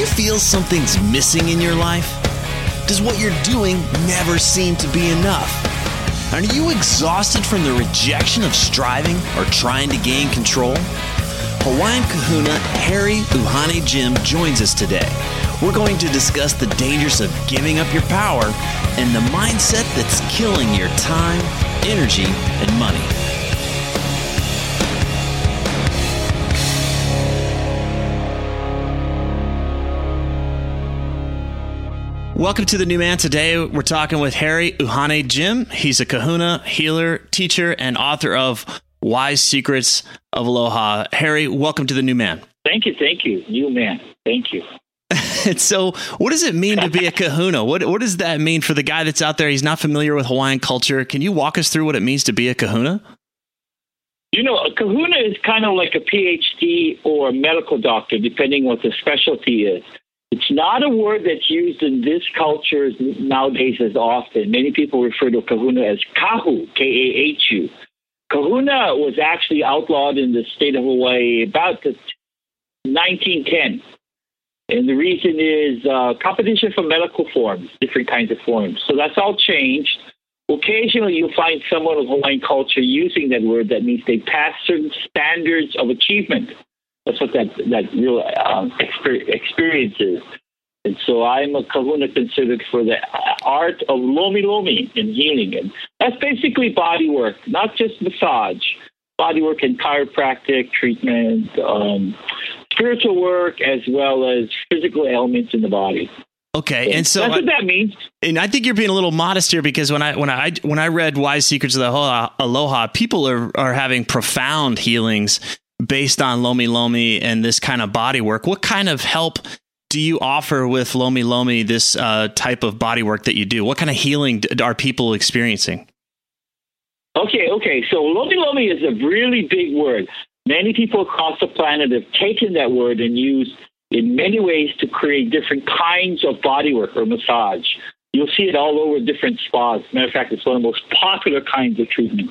You feel something's missing in your life? Does what you're doing never seem to be enough? Are you exhausted from the rejection of striving or trying to gain control? Hawaiian kahuna Harry Uhane Jim joins us today. We're going to discuss the dangers of giving up your power and the mindset that's killing your time, energy, and money. Welcome to the new man. Today we're talking with Harry Uhane Jim. He's a kahuna, healer, teacher, and author of Wise Secrets of Aloha. Harry, welcome to the new man. Thank you, thank you, new man. Thank you. so, what does it mean to be a kahuna? What what does that mean for the guy that's out there? He's not familiar with Hawaiian culture. Can you walk us through what it means to be a kahuna? You know, a kahuna is kind of like a PhD or a medical doctor, depending what the specialty is. It's not a word that's used in this culture nowadays as often. Many people refer to kahuna as kahu, K A H U. Kahuna was actually outlawed in the state of Hawaii about the 1910. And the reason is uh, competition for medical forms, different kinds of forms. So that's all changed. Occasionally, you'll find someone of Hawaiian culture using that word. That means they pass certain standards of achievement. That's what that that real um, experience is. And so I'm a kahuna considered for the art of lomi lomi in healing. And that's basically body work, not just massage, body work and chiropractic treatment, um, spiritual work, as well as physical ailments in the body. Okay, and so that's what that means. And I think you're being a little modest here because when I when I when I read Wise Secrets of the Aloha, people are are having profound healings based on Lomi Lomi and this kind of body work. What kind of help do you offer with Lomi Lomi this uh, type of body work that you do? What kind of healing are people experiencing? Okay, okay. So Lomi Lomi is a really big word. Many people across the planet have taken that word and used in many ways to create different kinds of body work or massage. You'll see it all over different spas. Matter of fact, it's one of the most popular kinds of treatment.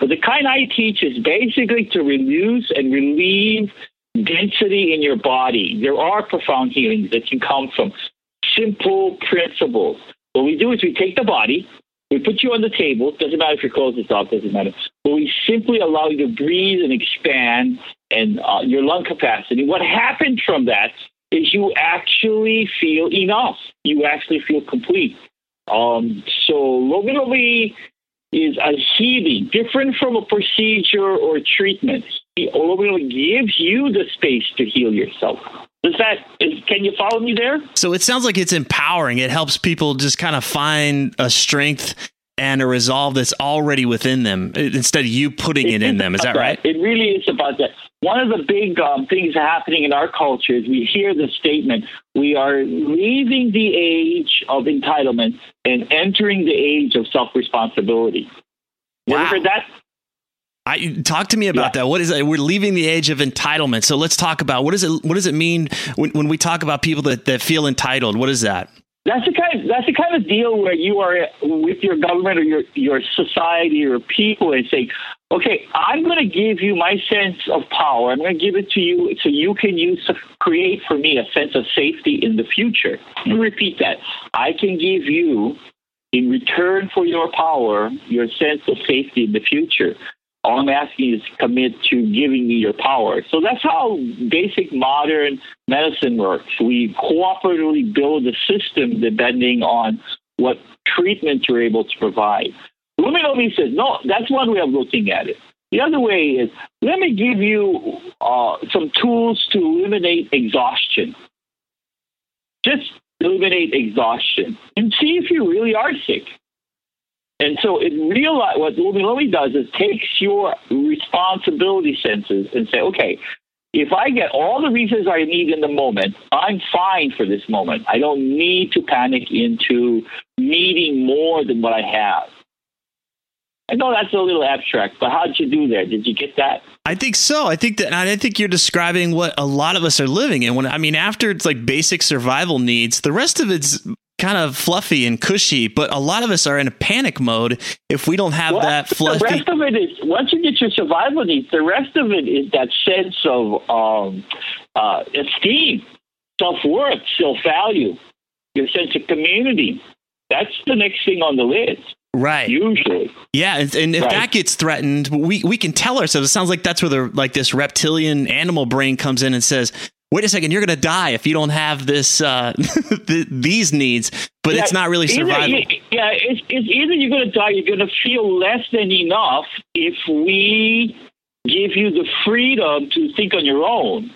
But the kind I teach is basically to reduce and relieve density in your body. There are profound healings that can come from simple principles. What we do is we take the body, we put you on the table. Doesn't matter if your clothes is off. Doesn't matter. But we simply allow you to breathe and expand and uh, your lung capacity. What happens from that is you actually feel enough. You actually feel complete. Um, so Lomi is a healing, different from a procedure or treatment. Lomi gives you the space to heal yourself. Does that is, can you follow me there? So it sounds like it's empowering. It helps people just kind of find a strength and a resolve that's already within them instead of you putting it, it in them. Is that, that right? It really is about that. One of the big um, things happening in our culture is we hear the statement we are leaving the age of entitlement and entering the age of self responsibility. Wow. You ever heard that? I talk to me about yeah. that. What is it? We're leaving the age of entitlement. So let's talk about what does it what does it mean when, when we talk about people that, that feel entitled? What is that? That's the kind. That's the kind of deal where you are with your government or your your society or people and say, "Okay, I'm going to give you my sense of power. I'm going to give it to you so you can use to create for me a sense of safety in the future." Let repeat that. I can give you, in return for your power, your sense of safety in the future. All I'm asking is commit to giving me your power. So that's how basic modern medicine works. We cooperatively build a system depending on what treatment you're able to provide. Lumi Lomi says, no, that's one way of looking at it. The other way is, let me give you uh, some tools to eliminate exhaustion. Just eliminate exhaustion and see if you really are sick. And so it realize what Lumi Lomi does is takes your responsibility senses and say, okay, if I get all the reasons I need in the moment, I'm fine for this moment. I don't need to panic into needing more than what I have. I know that's a little abstract, but how'd you do there? Did you get that? I think so. I think that I think you're describing what a lot of us are living in. When I mean, after it's like basic survival needs, the rest of it's kind of fluffy and cushy, but a lot of us are in a panic mode if we don't have well, that fluffy. The rest of it is once you get your survival needs, the rest of it is that sense of um, uh, esteem, self worth, self value, your sense of community. That's the next thing on the list. Right. Usually. Yeah, and, and if right. that gets threatened, we we can tell ourselves. It sounds like that's where the like this reptilian animal brain comes in and says, wait a second, you're going to die if you don't have this uh, th- these needs. But yeah, it's not really survival. Either, yeah, it's, it's either you're going to die, you're going to feel less than enough if we give you the freedom to think on your own.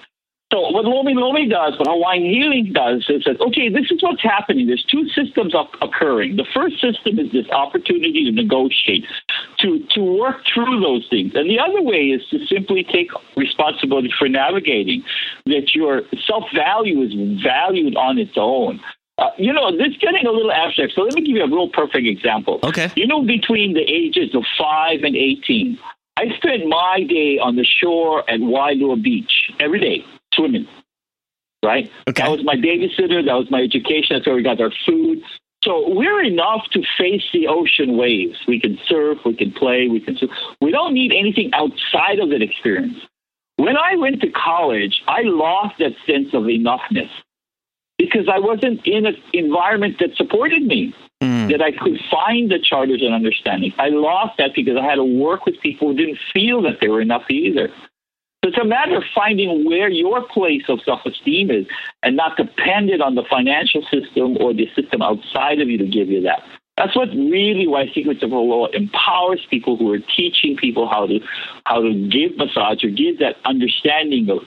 So what Lomi Lomi does, what Hawaiian Healing does, is that okay, this is what's happening. There's two systems occurring. The first system is this opportunity to negotiate, to to work through those things, and the other way is to simply take responsibility for navigating. That your self value is valued on its own. Uh, you know, this getting a little abstract. So let me give you a real perfect example. Okay. You know, between the ages of five and eighteen, I spent my day on the shore at Wailua Beach every day swimming. Right? Okay. That was my babysitter. That was my education. That's where we got our food. So we're enough to face the ocean waves. We can surf, we can play, we can. Surf. We don't need anything outside of that experience. When I went to college, I lost that sense of enoughness because I wasn't in an environment that supported me, mm. that I could find the charters and understanding. I lost that because I had to work with people who didn't feel that they were enough either. So it's a matter of finding where your place of self esteem is and not dependent on the financial system or the system outside of you to give you that. That's what really Wise Secrets of Aloha empowers people who are teaching people how to how to give massage or give that understanding of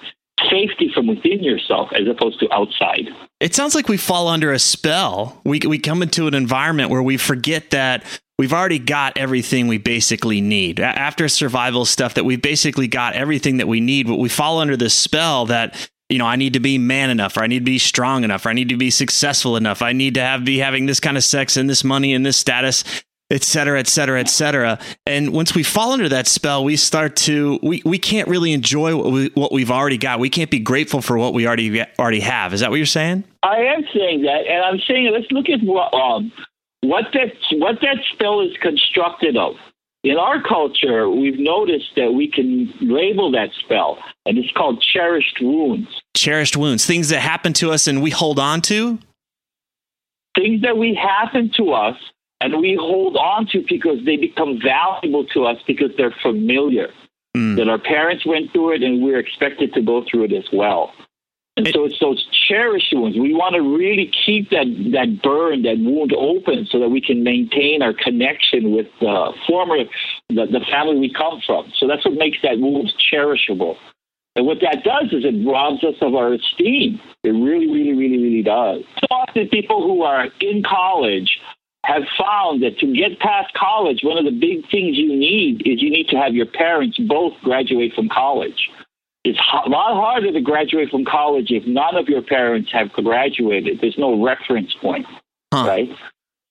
safety from within yourself as opposed to outside. It sounds like we fall under a spell. We we come into an environment where we forget that we've already got everything we basically need. After survival stuff that we've basically got everything that we need, but we fall under this spell that you know, I need to be man enough, or I need to be strong enough, or I need to be successful enough. I need to have be having this kind of sex and this money and this status, et cetera, et cetera, et cetera. And once we fall under that spell, we start to we, we can't really enjoy what, we, what we've already got. We can't be grateful for what we already already have. Is that what you're saying? I am saying that, and I'm saying let's look at what um, what that what that spell is constructed of. In our culture, we've noticed that we can label that spell, and it's called cherished wounds. Cherished wounds, things that happen to us and we hold on to. Things that we happen to us and we hold on to because they become valuable to us because they're familiar. Mm. That our parents went through it, and we're expected to go through it as well. And so it's those cherished wounds. We want to really keep that, that burn, that wound open so that we can maintain our connection with the former, the, the family we come from. So that's what makes that wound cherishable. And what that does is it robs us of our esteem. It really, really, really, really does. So often people who are in college have found that to get past college, one of the big things you need is you need to have your parents both graduate from college. It's a lot harder to graduate from college if none of your parents have graduated. There's no reference point, huh. right?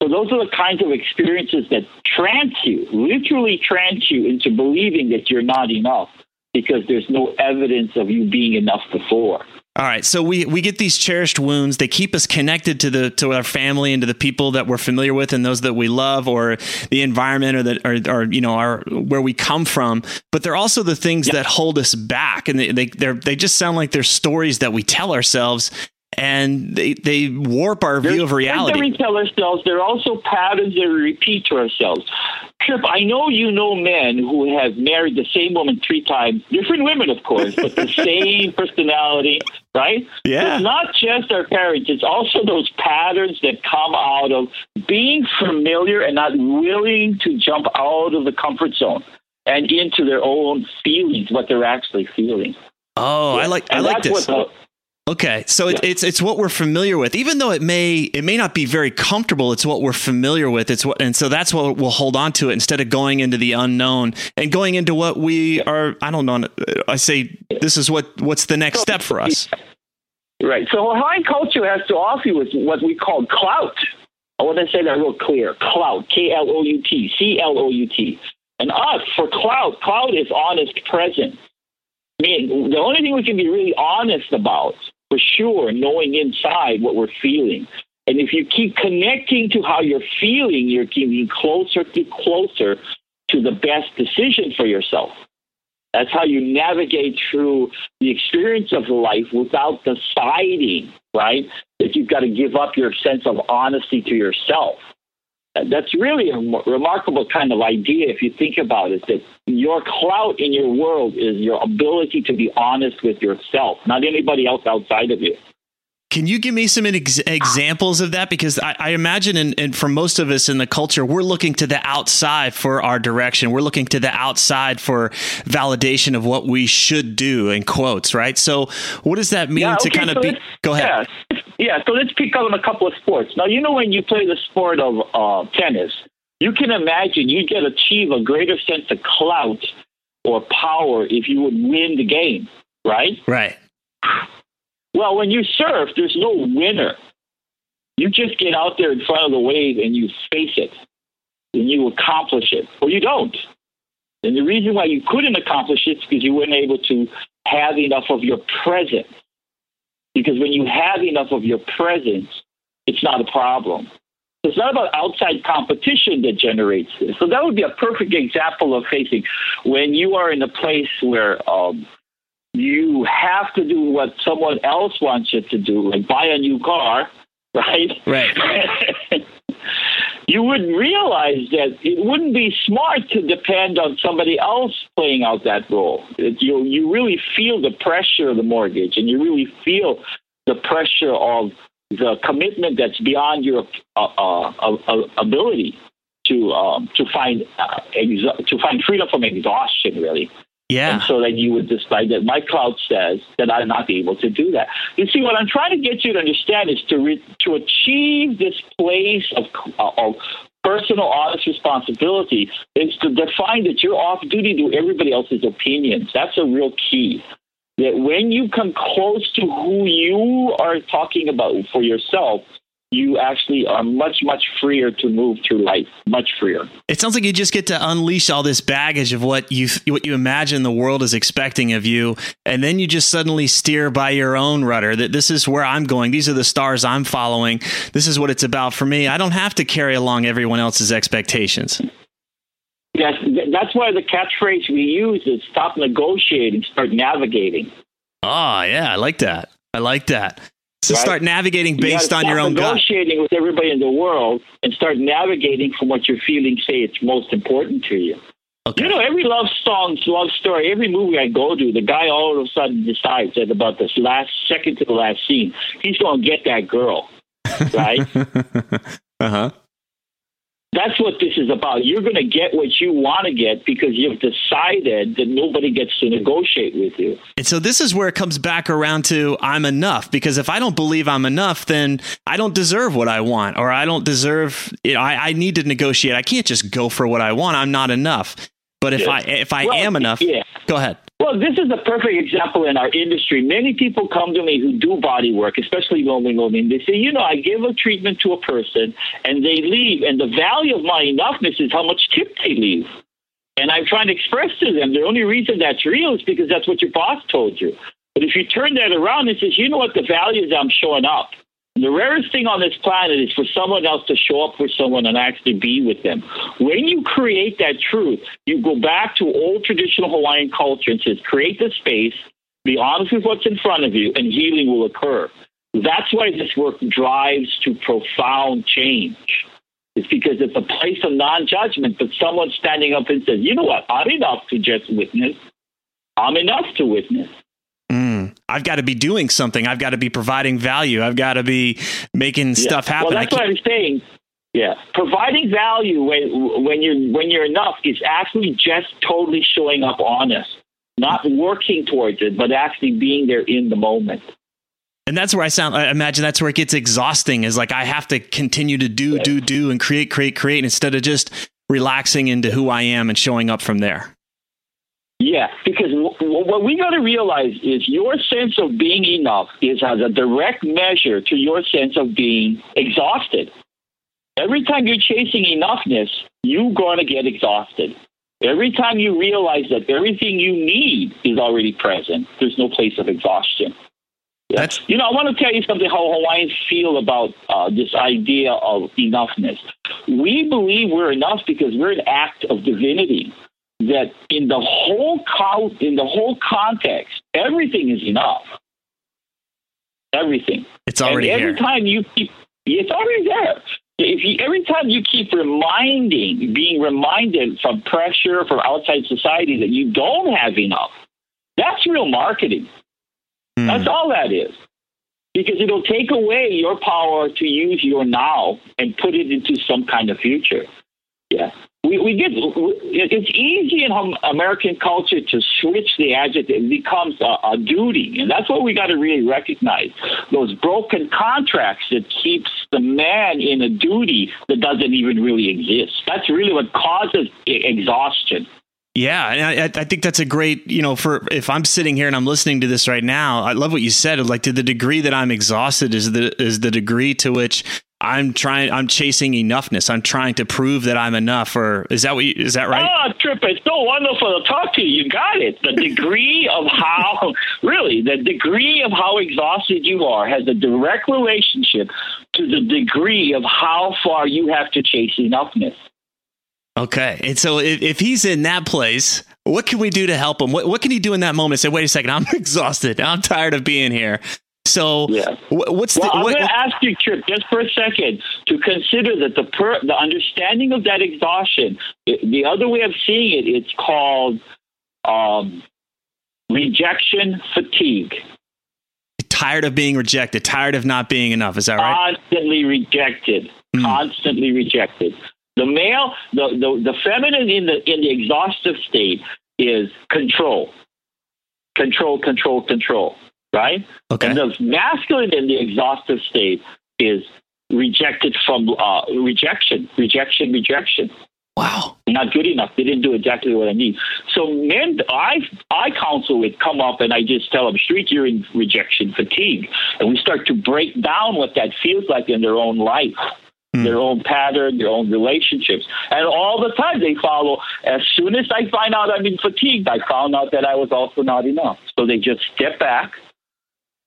So those are the kinds of experiences that trance you, literally trance you into believing that you're not enough because there's no evidence of you being enough before. All right, so we we get these cherished wounds. They keep us connected to the to our family and to the people that we're familiar with and those that we love, or the environment, or that or, or you know our where we come from. But they're also the things that hold us back, and they they they just sound like they're stories that we tell ourselves and they, they warp our view of reality. we tell ourselves, there are also patterns that we repeat to ourselves. Trip, I know you know men who have married the same woman three times, different women, of course, but the same personality, right? Yeah. It's not just our parents, it's also those patterns that come out of being familiar and not willing to jump out of the comfort zone and into their own feelings, what they're actually feeling. Oh, yeah. I like I like this. Okay, so yeah. it's it's what we're familiar with, even though it may it may not be very comfortable. It's what we're familiar with. It's what, and so that's what we'll hold on to it instead of going into the unknown and going into what we are. I don't know. I say this is what what's the next step for us. Right. So Hawaiian culture has to offer you is what we call clout. I want to say that real clear. Clout. K L O U T. C L O U T. And us for clout. Clout is honest presence. I mean, the only thing we can be really honest about for sure, knowing inside what we're feeling. And if you keep connecting to how you're feeling, you're getting closer to closer to the best decision for yourself. That's how you navigate through the experience of life without deciding, right? That you've got to give up your sense of honesty to yourself that's really a remarkable kind of idea if you think about it that your clout in your world is your ability to be honest with yourself not anybody else outside of you can you give me some ex- examples of that? Because I, I imagine, and, and for most of us in the culture, we're looking to the outside for our direction. We're looking to the outside for validation of what we should do, in quotes, right? So, what does that mean yeah, okay, to kind so of be? Go ahead. Yeah. yeah, so let's pick up on a couple of sports. Now, you know, when you play the sport of uh, tennis, you can imagine you get achieve a greater sense of clout or power if you would win the game, right? Right. Well, when you surf, there's no winner. You just get out there in front of the wave and you face it and you accomplish it, or you don't. And the reason why you couldn't accomplish it is because you weren't able to have enough of your presence. Because when you have enough of your presence, it's not a problem. It's not about outside competition that generates this. So that would be a perfect example of facing when you are in a place where um, you have to do what someone else wants you to do, like buy a new car, right? Right. you wouldn't realize that it wouldn't be smart to depend on somebody else playing out that role. You you really feel the pressure of the mortgage, and you really feel the pressure of the commitment that's beyond your uh, uh, uh, ability to um, to find uh, to find freedom from exhaustion, really. Yeah. And so then you would decide that my clout says that I'm not able to do that. You see, what I'm trying to get you to understand is to re- to achieve this place of, uh, of personal honest responsibility is to define that you're off duty to everybody else's opinions. That's a real key. That when you come close to who you are talking about for yourself, you actually are much much freer to move through life. Much freer. It sounds like you just get to unleash all this baggage of what you what you imagine the world is expecting of you and then you just suddenly steer by your own rudder that this is where i'm going. These are the stars i'm following. This is what it's about for me. I don't have to carry along everyone else's expectations. Yes that's why the catchphrase we use is stop negotiating start navigating. Oh yeah i like that. I like that to right? start navigating based you on your own negotiating gut. with everybody in the world and start navigating from what you're feeling. say it's most important to you. Okay. You know, every love song, love story, every movie I go to, the guy all of a sudden decides that about this last second to the last scene, he's going to get that girl, right? uh huh. That's what this is about. You're going to get what you want to get because you've decided that nobody gets to negotiate with you. And so this is where it comes back around to I'm enough because if I don't believe I'm enough, then I don't deserve what I want or I don't deserve, you know, I, I need to negotiate. I can't just go for what I want. I'm not enough. But if I if I well, am enough, yeah. go ahead. Well, this is a perfect example in our industry. Many people come to me who do body work, especially lonely women. they say, you know, I give a treatment to a person and they leave, and the value of my enoughness is how much tip they leave. And I'm trying to express to them the only reason that's real is because that's what your boss told you. But if you turn that around and says, you know what, the value is I'm showing up. The rarest thing on this planet is for someone else to show up for someone and actually be with them. When you create that truth, you go back to old traditional Hawaiian culture and says, create the space, be honest with what's in front of you, and healing will occur. That's why this work drives to profound change. It's because it's a place of non judgment, but someone standing up and says, you know what, I'm enough to just witness. I'm enough to witness. I've got to be doing something. I've got to be providing value. I've got to be making yeah. stuff happen. Well, that's what I'm saying. Yeah, providing value when when you're when you're enough is actually just totally showing up honest, not working towards it, but actually being there in the moment. And that's where I sound. I imagine that's where it gets exhausting. Is like I have to continue to do, do, do, and create, create, create, instead of just relaxing into who I am and showing up from there. Yeah, because w- what we got to realize is your sense of being enough is as a direct measure to your sense of being exhausted. Every time you're chasing enoughness, you're going to get exhausted. Every time you realize that everything you need is already present, there's no place of exhaustion. That's you know, I want to tell you something how Hawaiians feel about uh, this idea of enoughness. We believe we're enough because we're an act of divinity that in the whole co- in the whole context, everything is enough. Everything. It's already and every here. time you keep, it's already there. If you, every time you keep reminding, being reminded from pressure from outside society that you don't have enough, that's real marketing. Mm. That's all that is. Because it'll take away your power to use your now and put it into some kind of future. Yeah we, we get it's easy in American culture to switch the adjective. It becomes a, a duty, and that's what we got to really recognize. Those broken contracts that keeps the man in a duty that doesn't even really exist. That's really what causes exhaustion. Yeah, and I, I, think that's a great, you know, for if I'm sitting here and I'm listening to this right now, I love what you said. Like to the degree that I'm exhausted is the is the degree to which I'm trying. I'm chasing enoughness. I'm trying to prove that I'm enough. Or is that what? You, is that right? Ah, oh, Trip, it's so wonderful to talk to you. You got it. The degree of how, really, the degree of how exhausted you are has a direct relationship to the degree of how far you have to chase enoughness. Okay, and so if, if he's in that place, what can we do to help him? What, what can he do in that moment? Say, wait a second, I'm exhausted. I'm tired of being here. So, yeah. what's well, the? I'm what, going to ask you, just for a second, to consider that the per, the understanding of that exhaustion. The other way of seeing it, it's called um, rejection fatigue. Tired of being rejected. Tired of not being enough. Is that right? Constantly rejected. Mm. Constantly rejected. The male, the, the the feminine in the in the exhaustive state is control, control, control, control right? Okay. And the masculine in the exhaustive state is rejected from uh, rejection, rejection, rejection. Wow. Not good enough. They didn't do exactly what I need. So men, I I counsel it come up and I just tell them, street, you're in rejection fatigue. And we start to break down what that feels like in their own life hmm. their own pattern, their own relationships. And all the time they follow, as soon as I find out I'm in fatigue, I found out that I was also not enough. So they just step back,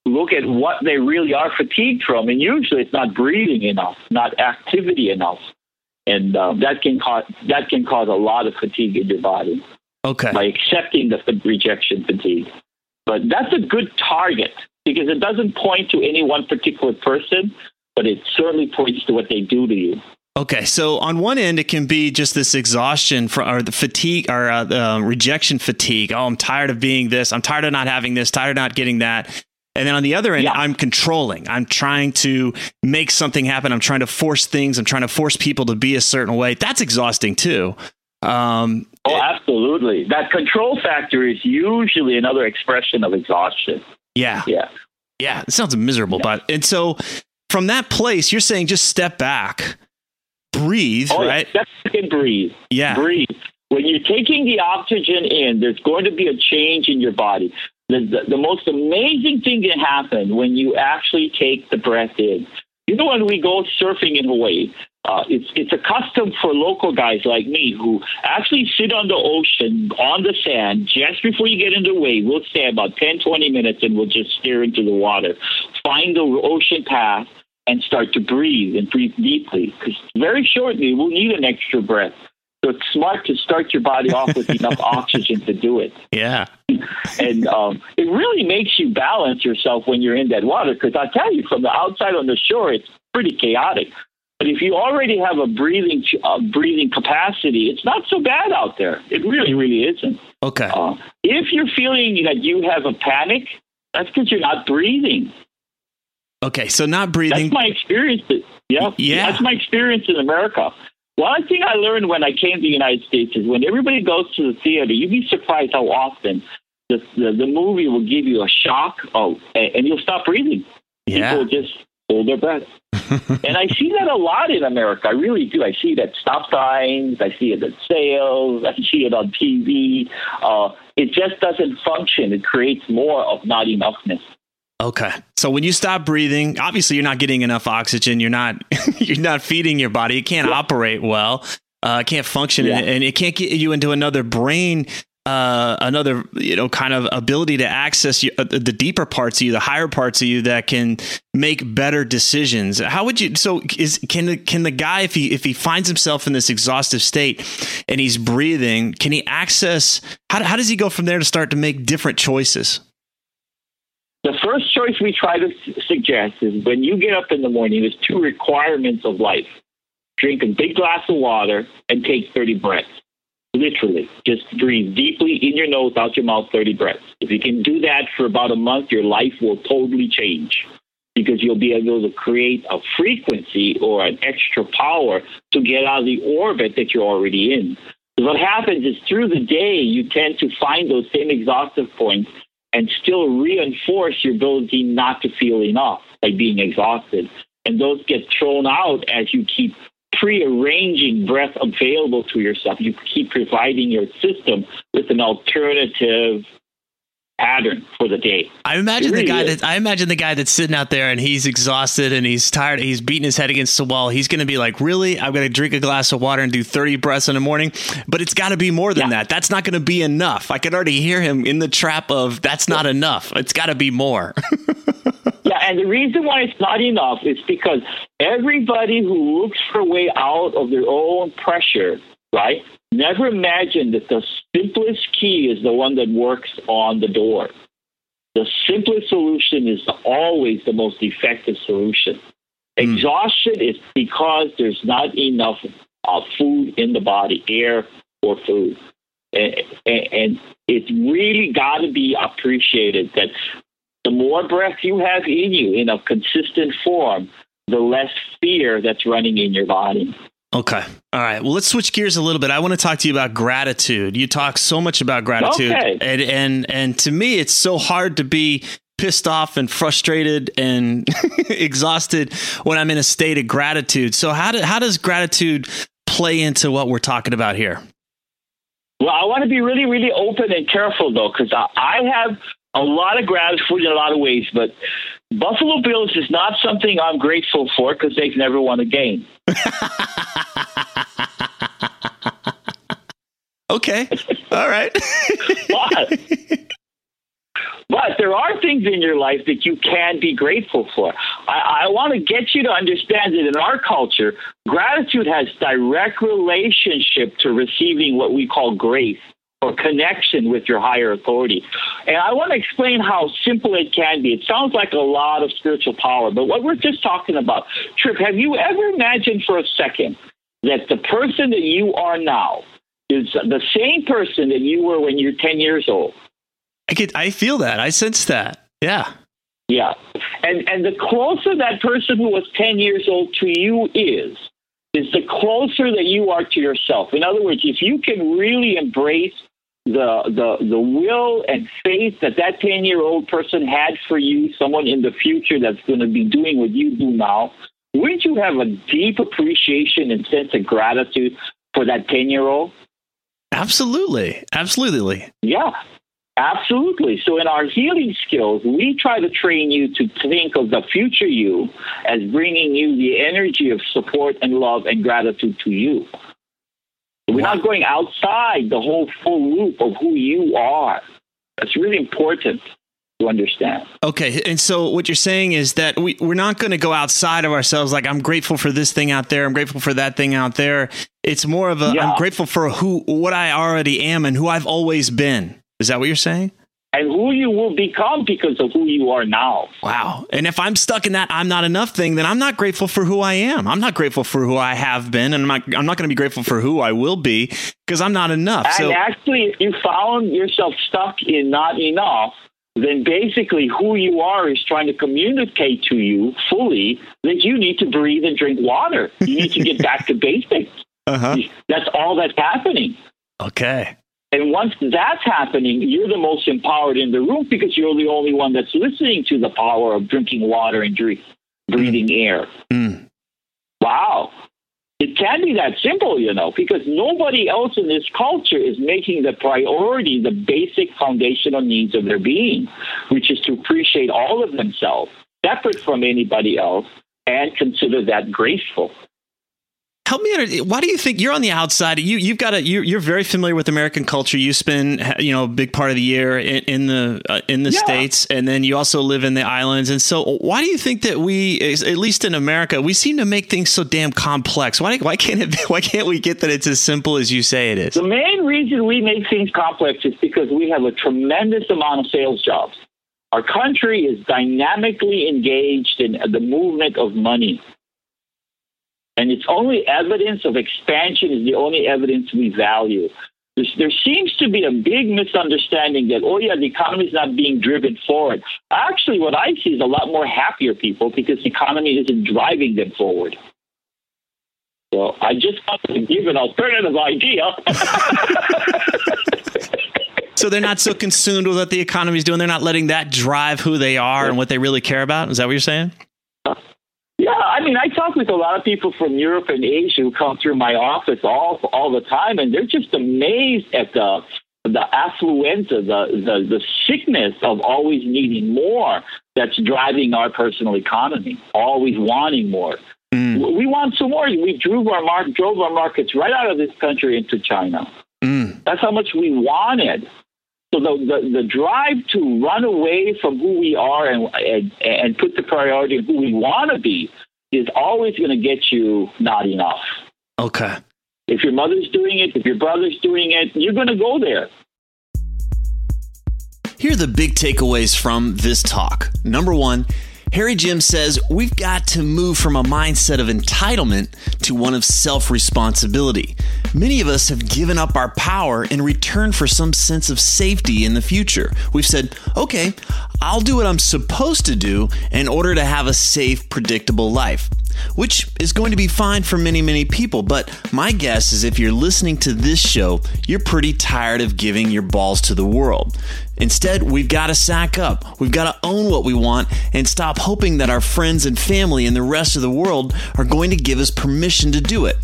look at what they really are fatigued from, and usually it's not breathing enough, not activity enough, and um, that can cause that can cause a lot of fatigue in your body. Okay. By accepting the rejection fatigue, but that's a good target because it doesn't point to any one particular person, but it certainly points to what they do to you. Okay, so on one end, it can be just this exhaustion for, or the fatigue or uh, uh, rejection fatigue. Oh, I'm tired of being this. I'm tired of not having this. Tired of not getting that. And then on the other end, yeah. I'm controlling. I'm trying to make something happen. I'm trying to force things. I'm trying to force people to be a certain way. That's exhausting too. Um, oh, absolutely. That control factor is usually another expression of exhaustion. Yeah. Yeah. Yeah. It sounds miserable, yeah. but, and so from that place, you're saying just step back, breathe, oh, right? Step back and breathe. Yeah. Breathe. when you're taking the oxygen in, there's going to be a change in your body. The, the, the most amazing thing can happen when you actually take the breath in. You know, when we go surfing in Hawaii, uh, it's it's a custom for local guys like me who actually sit on the ocean on the sand just before you get into the wave. We'll stay about 10, 20 minutes and we'll just stare into the water, find the ocean path, and start to breathe and breathe deeply. Because very shortly we'll need an extra breath. So it's smart to start your body off with enough oxygen to do it. Yeah. And um, it really makes you balance yourself when you're in that water. Because I tell you, from the outside on the shore, it's pretty chaotic. But if you already have a breathing uh, breathing capacity, it's not so bad out there. It really, really isn't. Okay. Uh, if you're feeling that you have a panic, that's because you're not breathing. Okay, so not breathing. That's my experience. Yeah, yeah. That's my experience in America. One thing I learned when I came to the United States is when everybody goes to the theater, you'd be surprised how often the the, the movie will give you a shock, oh, and, you'll stop breathing. Yeah. People just hold their breath. and I see that a lot in America. I really do. I see that stop signs. I see it at sales. I see it on TV. Uh, it just doesn't function. It creates more of not enoughness. Okay. So when you stop breathing, obviously you're not getting enough oxygen. You're not you're not feeding your body. It can't yeah. operate well. Uh, can't function, yeah. and it can't get you into another brain uh, another you know kind of ability to access you, uh, the deeper parts of you, the higher parts of you that can make better decisions. How would you? So is can the can the guy if he if he finds himself in this exhaustive state and he's breathing, can he access? How how does he go from there to start to make different choices? The first choice we try to suggest is when you get up in the morning, there's two requirements of life drink a big glass of water and take 30 breaths. Literally, just breathe deeply in your nose, out your mouth, 30 breaths. If you can do that for about a month, your life will totally change because you'll be able to create a frequency or an extra power to get out of the orbit that you're already in. So what happens is through the day, you tend to find those same exhaustive points and still reinforce your ability not to feel enough by being exhausted. And those get thrown out as you keep pre-arranging breath available to yourself. You keep providing your system with an alternative pattern for the day. I imagine really the guy is. that I imagine the guy that's sitting out there and he's exhausted and he's tired. He's beating his head against the wall. He's going to be like, "Really? I'm going to drink a glass of water and do 30 breaths in the morning." But it's got to be more than yeah. that. That's not going to be enough. I can already hear him in the trap of that's not enough. It's got to be more. yeah, and the reason why it's not enough is because everybody who looks for a way out of their own pressure, right, never imagine that the simplest key is the one that works on the door. The simplest solution is always the most effective solution. Mm. Exhaustion is because there's not enough uh, food in the body, air or food. And, and it's really got to be appreciated that the more breath you have in you in a consistent form, the less fear that's running in your body. Okay. All right. Well, let's switch gears a little bit. I want to talk to you about gratitude. You talk so much about gratitude. Okay. And and and to me it's so hard to be pissed off and frustrated and exhausted when I'm in a state of gratitude. So how do, how does gratitude play into what we're talking about here? Well, I want to be really, really open and careful though, because I, I have a lot of gratitude in a lot of ways, but Buffalo Bills is not something I'm grateful for because they've never won a game. okay. All right. but, but there are things in your life that you can be grateful for. I, I want to get you to understand that in our culture, gratitude has direct relationship to receiving what we call grace or connection with your higher authority. And I want to explain how simple it can be. It sounds like a lot of spiritual power, but what we're just talking about, Trip, have you ever imagined for a second that the person that you are now is the same person that you were when you're 10 years old? I get, I feel that. I sense that. Yeah. Yeah. And and the closer that person who was 10 years old to you is, is the closer that you are to yourself. In other words, if you can really embrace the the the will and faith that that 10 year old person had for you, someone in the future that's going to be doing what you do now, wouldn't you have a deep appreciation and sense of gratitude for that 10 year old? Absolutely. Absolutely. Yeah. Absolutely. So, in our healing skills, we try to train you to think of the future you as bringing you the energy of support and love and gratitude to you. We're not going outside the whole full loop of who you are. That's really important to understand. Okay, and so what you're saying is that we, we're not going to go outside of ourselves like I'm grateful for this thing out there, I'm grateful for that thing out there. It's more of a yeah. I'm grateful for who what I already am and who I've always been. Is that what you're saying? And who you will become because of who you are now. Wow. And if I'm stuck in that I'm not enough thing, then I'm not grateful for who I am. I'm not grateful for who I have been, and I'm not, I'm not going to be grateful for who I will be because I'm not enough. And so, actually, if you found yourself stuck in not enough, then basically who you are is trying to communicate to you fully that you need to breathe and drink water. You need to get back to basics. Uh-huh. That's all that's happening. Okay. And once that's happening, you're the most empowered in the room because you're the only one that's listening to the power of drinking water and drink, breathing mm. air. Mm. Wow. It can be that simple, you know, because nobody else in this culture is making the priority the basic foundational needs of their being, which is to appreciate all of themselves, separate from anybody else, and consider that graceful help me why do you think you're on the outside you you've got a you're, you're very familiar with american culture. You spend you know a big part of the year in, in the uh, in the yeah. states and then you also live in the islands. And so why do you think that we at least in america we seem to make things so damn complex? Why why can't it be, why can't we get that it's as simple as you say it is? The main reason we make things complex is because we have a tremendous amount of sales jobs. Our country is dynamically engaged in the movement of money and it's only evidence of expansion is the only evidence we value. There's, there seems to be a big misunderstanding that, oh, yeah, the economy is not being driven forward. Actually, what I see is a lot more happier people because the economy isn't driving them forward. So I just wanted to give an alternative idea. so they're not so consumed with what the economy is doing. They're not letting that drive who they are and what they really care about. Is that what you're saying? Uh, Yeah, I mean, I talk with a lot of people from Europe and Asia who come through my office all all the time, and they're just amazed at the the affluenza, the, the the sickness of always needing more that's driving our personal economy, always wanting more. Mm. We want some more. We drove our mark, drove our markets right out of this country into China. Mm. That's how much we wanted. So the, the, the, drive to run away from who we are and, and, and put the priority of who we want to be is always going to get you not enough. Okay. If your mother's doing it, if your brother's doing it, you're going to go there. Here are the big takeaways from this talk. Number one, Harry Jim says we've got to move from a mindset of entitlement to one of self responsibility. Many of us have given up our power in return for some sense of safety in the future. We've said, okay, I'll do what I'm supposed to do in order to have a safe, predictable life which is going to be fine for many, many people. But my guess is if you're listening to this show, you're pretty tired of giving your balls to the world. Instead, we've got to sack up. We've got to own what we want and stop hoping that our friends and family and the rest of the world are going to give us permission to do it.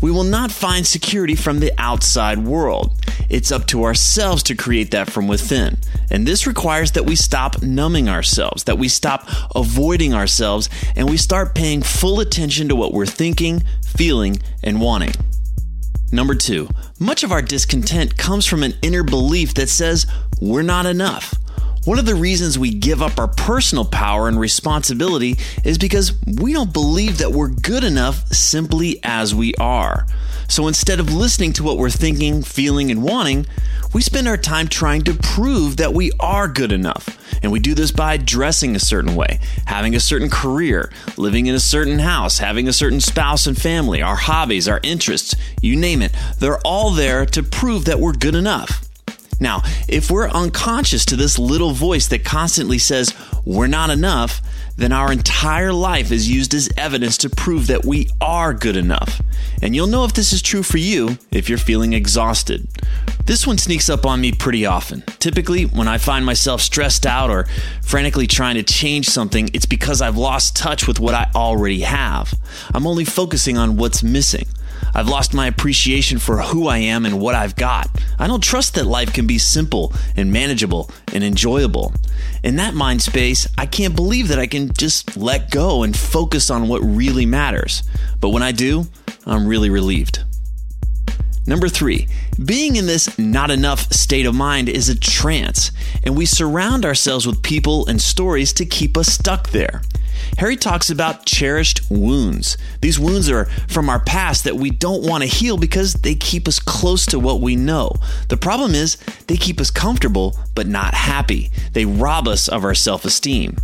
We will not find security from the outside world. It's up to ourselves to create that from within. And this requires that we stop numbing ourselves, that we stop avoiding ourselves, and we start paying full attention to what we're thinking, feeling, and wanting. Number two, much of our discontent comes from an inner belief that says we're not enough. One of the reasons we give up our personal power and responsibility is because we don't believe that we're good enough simply as we are. So instead of listening to what we're thinking, feeling, and wanting, we spend our time trying to prove that we are good enough. And we do this by dressing a certain way, having a certain career, living in a certain house, having a certain spouse and family, our hobbies, our interests, you name it. They're all there to prove that we're good enough. Now, if we're unconscious to this little voice that constantly says we're not enough, then our entire life is used as evidence to prove that we are good enough. And you'll know if this is true for you if you're feeling exhausted. This one sneaks up on me pretty often. Typically, when I find myself stressed out or frantically trying to change something, it's because I've lost touch with what I already have. I'm only focusing on what's missing. I've lost my appreciation for who I am and what I've got. I don't trust that life can be simple and manageable and enjoyable. In that mind space, I can't believe that I can just let go and focus on what really matters. But when I do, I'm really relieved. Number three, being in this not enough state of mind is a trance, and we surround ourselves with people and stories to keep us stuck there. Harry talks about cherished wounds. These wounds are from our past that we don't want to heal because they keep us close to what we know. The problem is, they keep us comfortable but not happy. They rob us of our self esteem.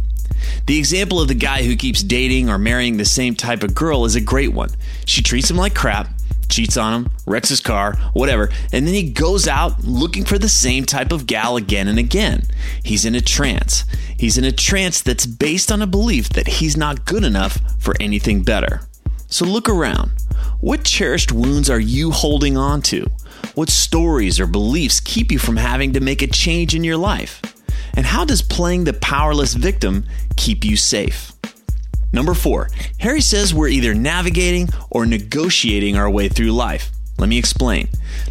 The example of the guy who keeps dating or marrying the same type of girl is a great one. She treats him like crap, cheats on him, wrecks his car, whatever, and then he goes out looking for the same type of gal again and again. He's in a trance. He's in a trance that's based on a belief that he's not good enough for anything better. So look around. What cherished wounds are you holding on to? What stories or beliefs keep you from having to make a change in your life? And how does playing the powerless victim keep you safe? Number four, Harry says we're either navigating or negotiating our way through life. Let me explain.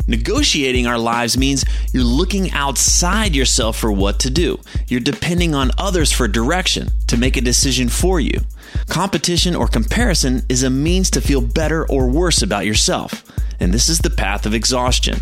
Negotiating our lives means you're looking outside yourself for what to do. You're depending on others for direction to make a decision for you. Competition or comparison is a means to feel better or worse about yourself. And this is the path of exhaustion.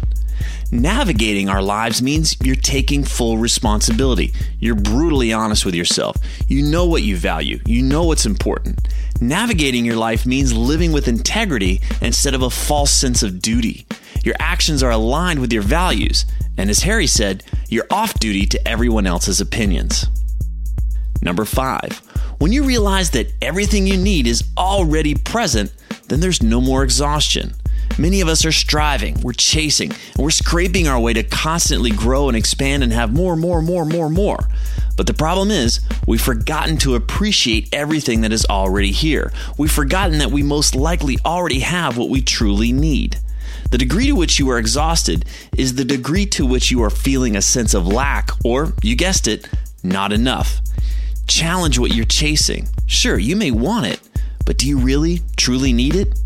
Navigating our lives means you're taking full responsibility. You're brutally honest with yourself. You know what you value, you know what's important. Navigating your life means living with integrity instead of a false sense of duty. Your actions are aligned with your values, and as Harry said, you're off duty to everyone else's opinions. Number five, when you realize that everything you need is already present, then there's no more exhaustion. Many of us are striving, we're chasing, and we're scraping our way to constantly grow and expand and have more, more, more, more, more. But the problem is, we've forgotten to appreciate everything that is already here. We've forgotten that we most likely already have what we truly need. The degree to which you are exhausted is the degree to which you are feeling a sense of lack, or, you guessed it, not enough. Challenge what you're chasing. Sure, you may want it, but do you really, truly need it?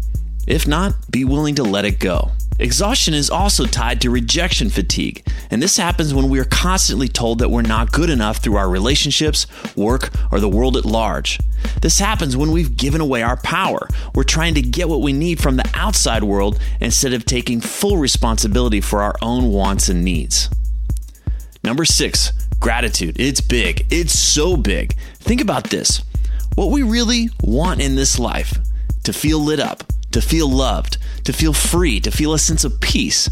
If not, be willing to let it go. Exhaustion is also tied to rejection fatigue, and this happens when we are constantly told that we're not good enough through our relationships, work, or the world at large. This happens when we've given away our power. We're trying to get what we need from the outside world instead of taking full responsibility for our own wants and needs. Number six, gratitude. It's big. It's so big. Think about this. What we really want in this life to feel lit up, to feel loved, to feel free, to feel a sense of peace.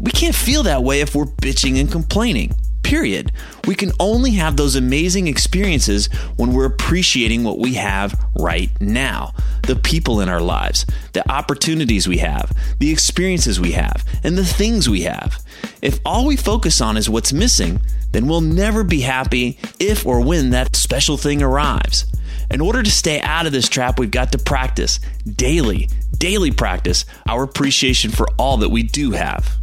We can't feel that way if we're bitching and complaining. Period. We can only have those amazing experiences when we're appreciating what we have right now the people in our lives, the opportunities we have, the experiences we have, and the things we have. If all we focus on is what's missing, then we'll never be happy if or when that special thing arrives. In order to stay out of this trap, we've got to practice daily, daily practice our appreciation for all that we do have.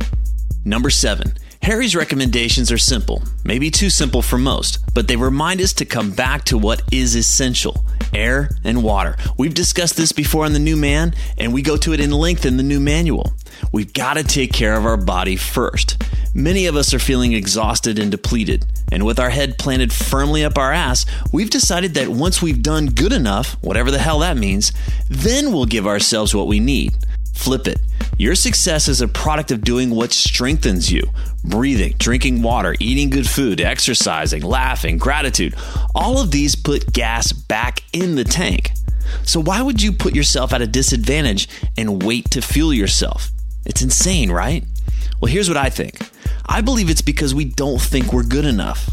Number seven, Harry's recommendations are simple, maybe too simple for most, but they remind us to come back to what is essential air and water. We've discussed this before in The New Man, and we go to it in length in the new manual. We've got to take care of our body first. Many of us are feeling exhausted and depleted, and with our head planted firmly up our ass, we've decided that once we've done good enough, whatever the hell that means, then we'll give ourselves what we need. Flip it. Your success is a product of doing what strengthens you breathing, drinking water, eating good food, exercising, laughing, gratitude. All of these put gas back in the tank. So, why would you put yourself at a disadvantage and wait to fuel yourself? It's insane, right? Well, here's what I think I believe it's because we don't think we're good enough.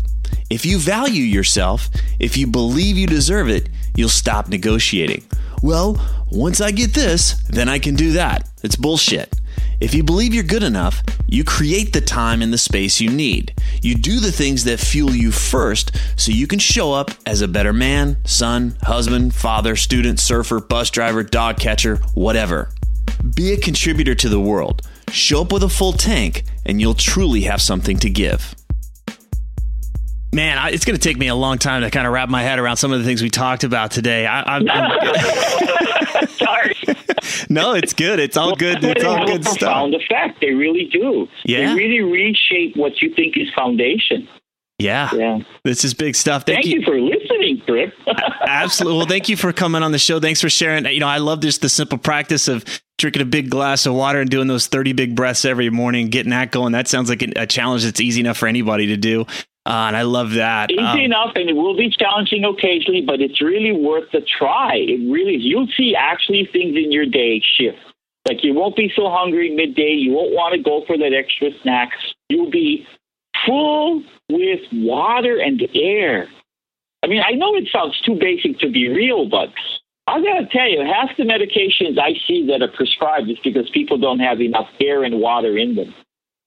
If you value yourself, if you believe you deserve it, you'll stop negotiating. Well, once I get this, then I can do that. It's bullshit. If you believe you're good enough, you create the time and the space you need. You do the things that fuel you first so you can show up as a better man, son, husband, father, student, surfer, bus driver, dog catcher, whatever. Be a contributor to the world. Show up with a full tank, and you'll truly have something to give. Man, I, it's going to take me a long time to kind of wrap my head around some of the things we talked about today. I, am Sorry. no, it's good. It's all good. It's all good stuff. Profound effect. They really do. Yeah. They really reshape what you think is foundation. Yeah. Yeah. This is big stuff. Thank, thank you. you. for listening, Trip. Absolutely. Well, thank you for coming on the show. Thanks for sharing. You know, I love just the simple practice of drinking a big glass of water and doing those 30 big breaths every morning, getting that going. That sounds like a challenge that's easy enough for anybody to do. Uh, and I love that. Easy um, enough, and it will be challenging occasionally, but it's really worth the try. It really is. You'll see actually things in your day shift. Like you won't be so hungry midday. You won't want to go for that extra snack. You'll be full with water and air. I mean, I know it sounds too basic to be real, but I got to tell you, half the medications I see that are prescribed is because people don't have enough air and water in them.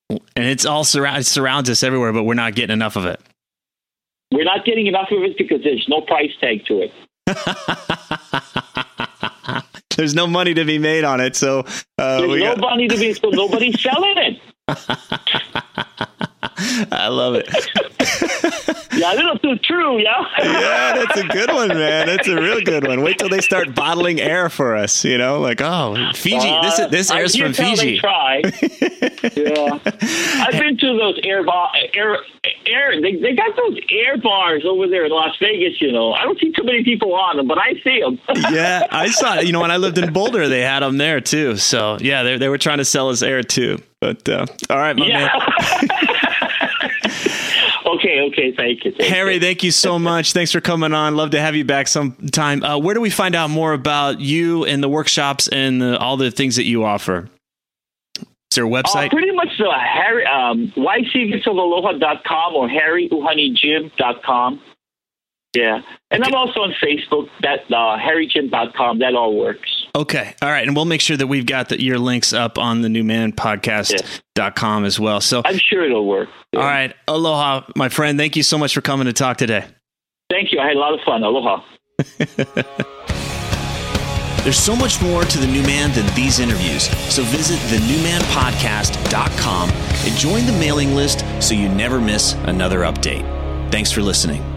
And it's all surround it surrounds us everywhere, but we're not getting enough of it. We're not getting enough of it because there's no price tag to it. there's no money to be made on it, so uh, there's no got... money to be so nobody's selling it. I love it. yeah, I don't know if it's true. Yeah. yeah, that's a good one, man. That's a real good one. Wait till they start bottling air for us. You know, like oh, Fiji. Uh, this this air's from Fiji. try. yeah, I've been to those air bar air air. They, they got those air bars over there in Las Vegas. You know, I don't see too many people on them, but I see them. yeah, I saw. You know, when I lived in Boulder, they had them there too. So yeah, they they were trying to sell us air too. But uh, all right, my yeah. man. Okay, okay, thank you. Thank Harry, you. thank you so much. Thanks for coming on. Love to have you back sometime. Uh, where do we find out more about you and the workshops and the, all the things that you offer? Is there a website? Uh, pretty much uh, Harry, um, wisesecretsofaloha.com or harryuhanejim.com. Yeah. And. I'm also on Facebook, that uh, harryjim.com. That all works. Okay. All right. And we'll make sure that we've got the, your links up on the newmanpodcast.com yeah. as well. So I'm sure it'll work. Yeah. All right. Aloha, my friend. Thank you so much for coming to talk today. Thank you. I had a lot of fun. Aloha. There's so much more to the new man than these interviews. So visit thenewmanpodcast.com and join the mailing list so you never miss another update. Thanks for listening.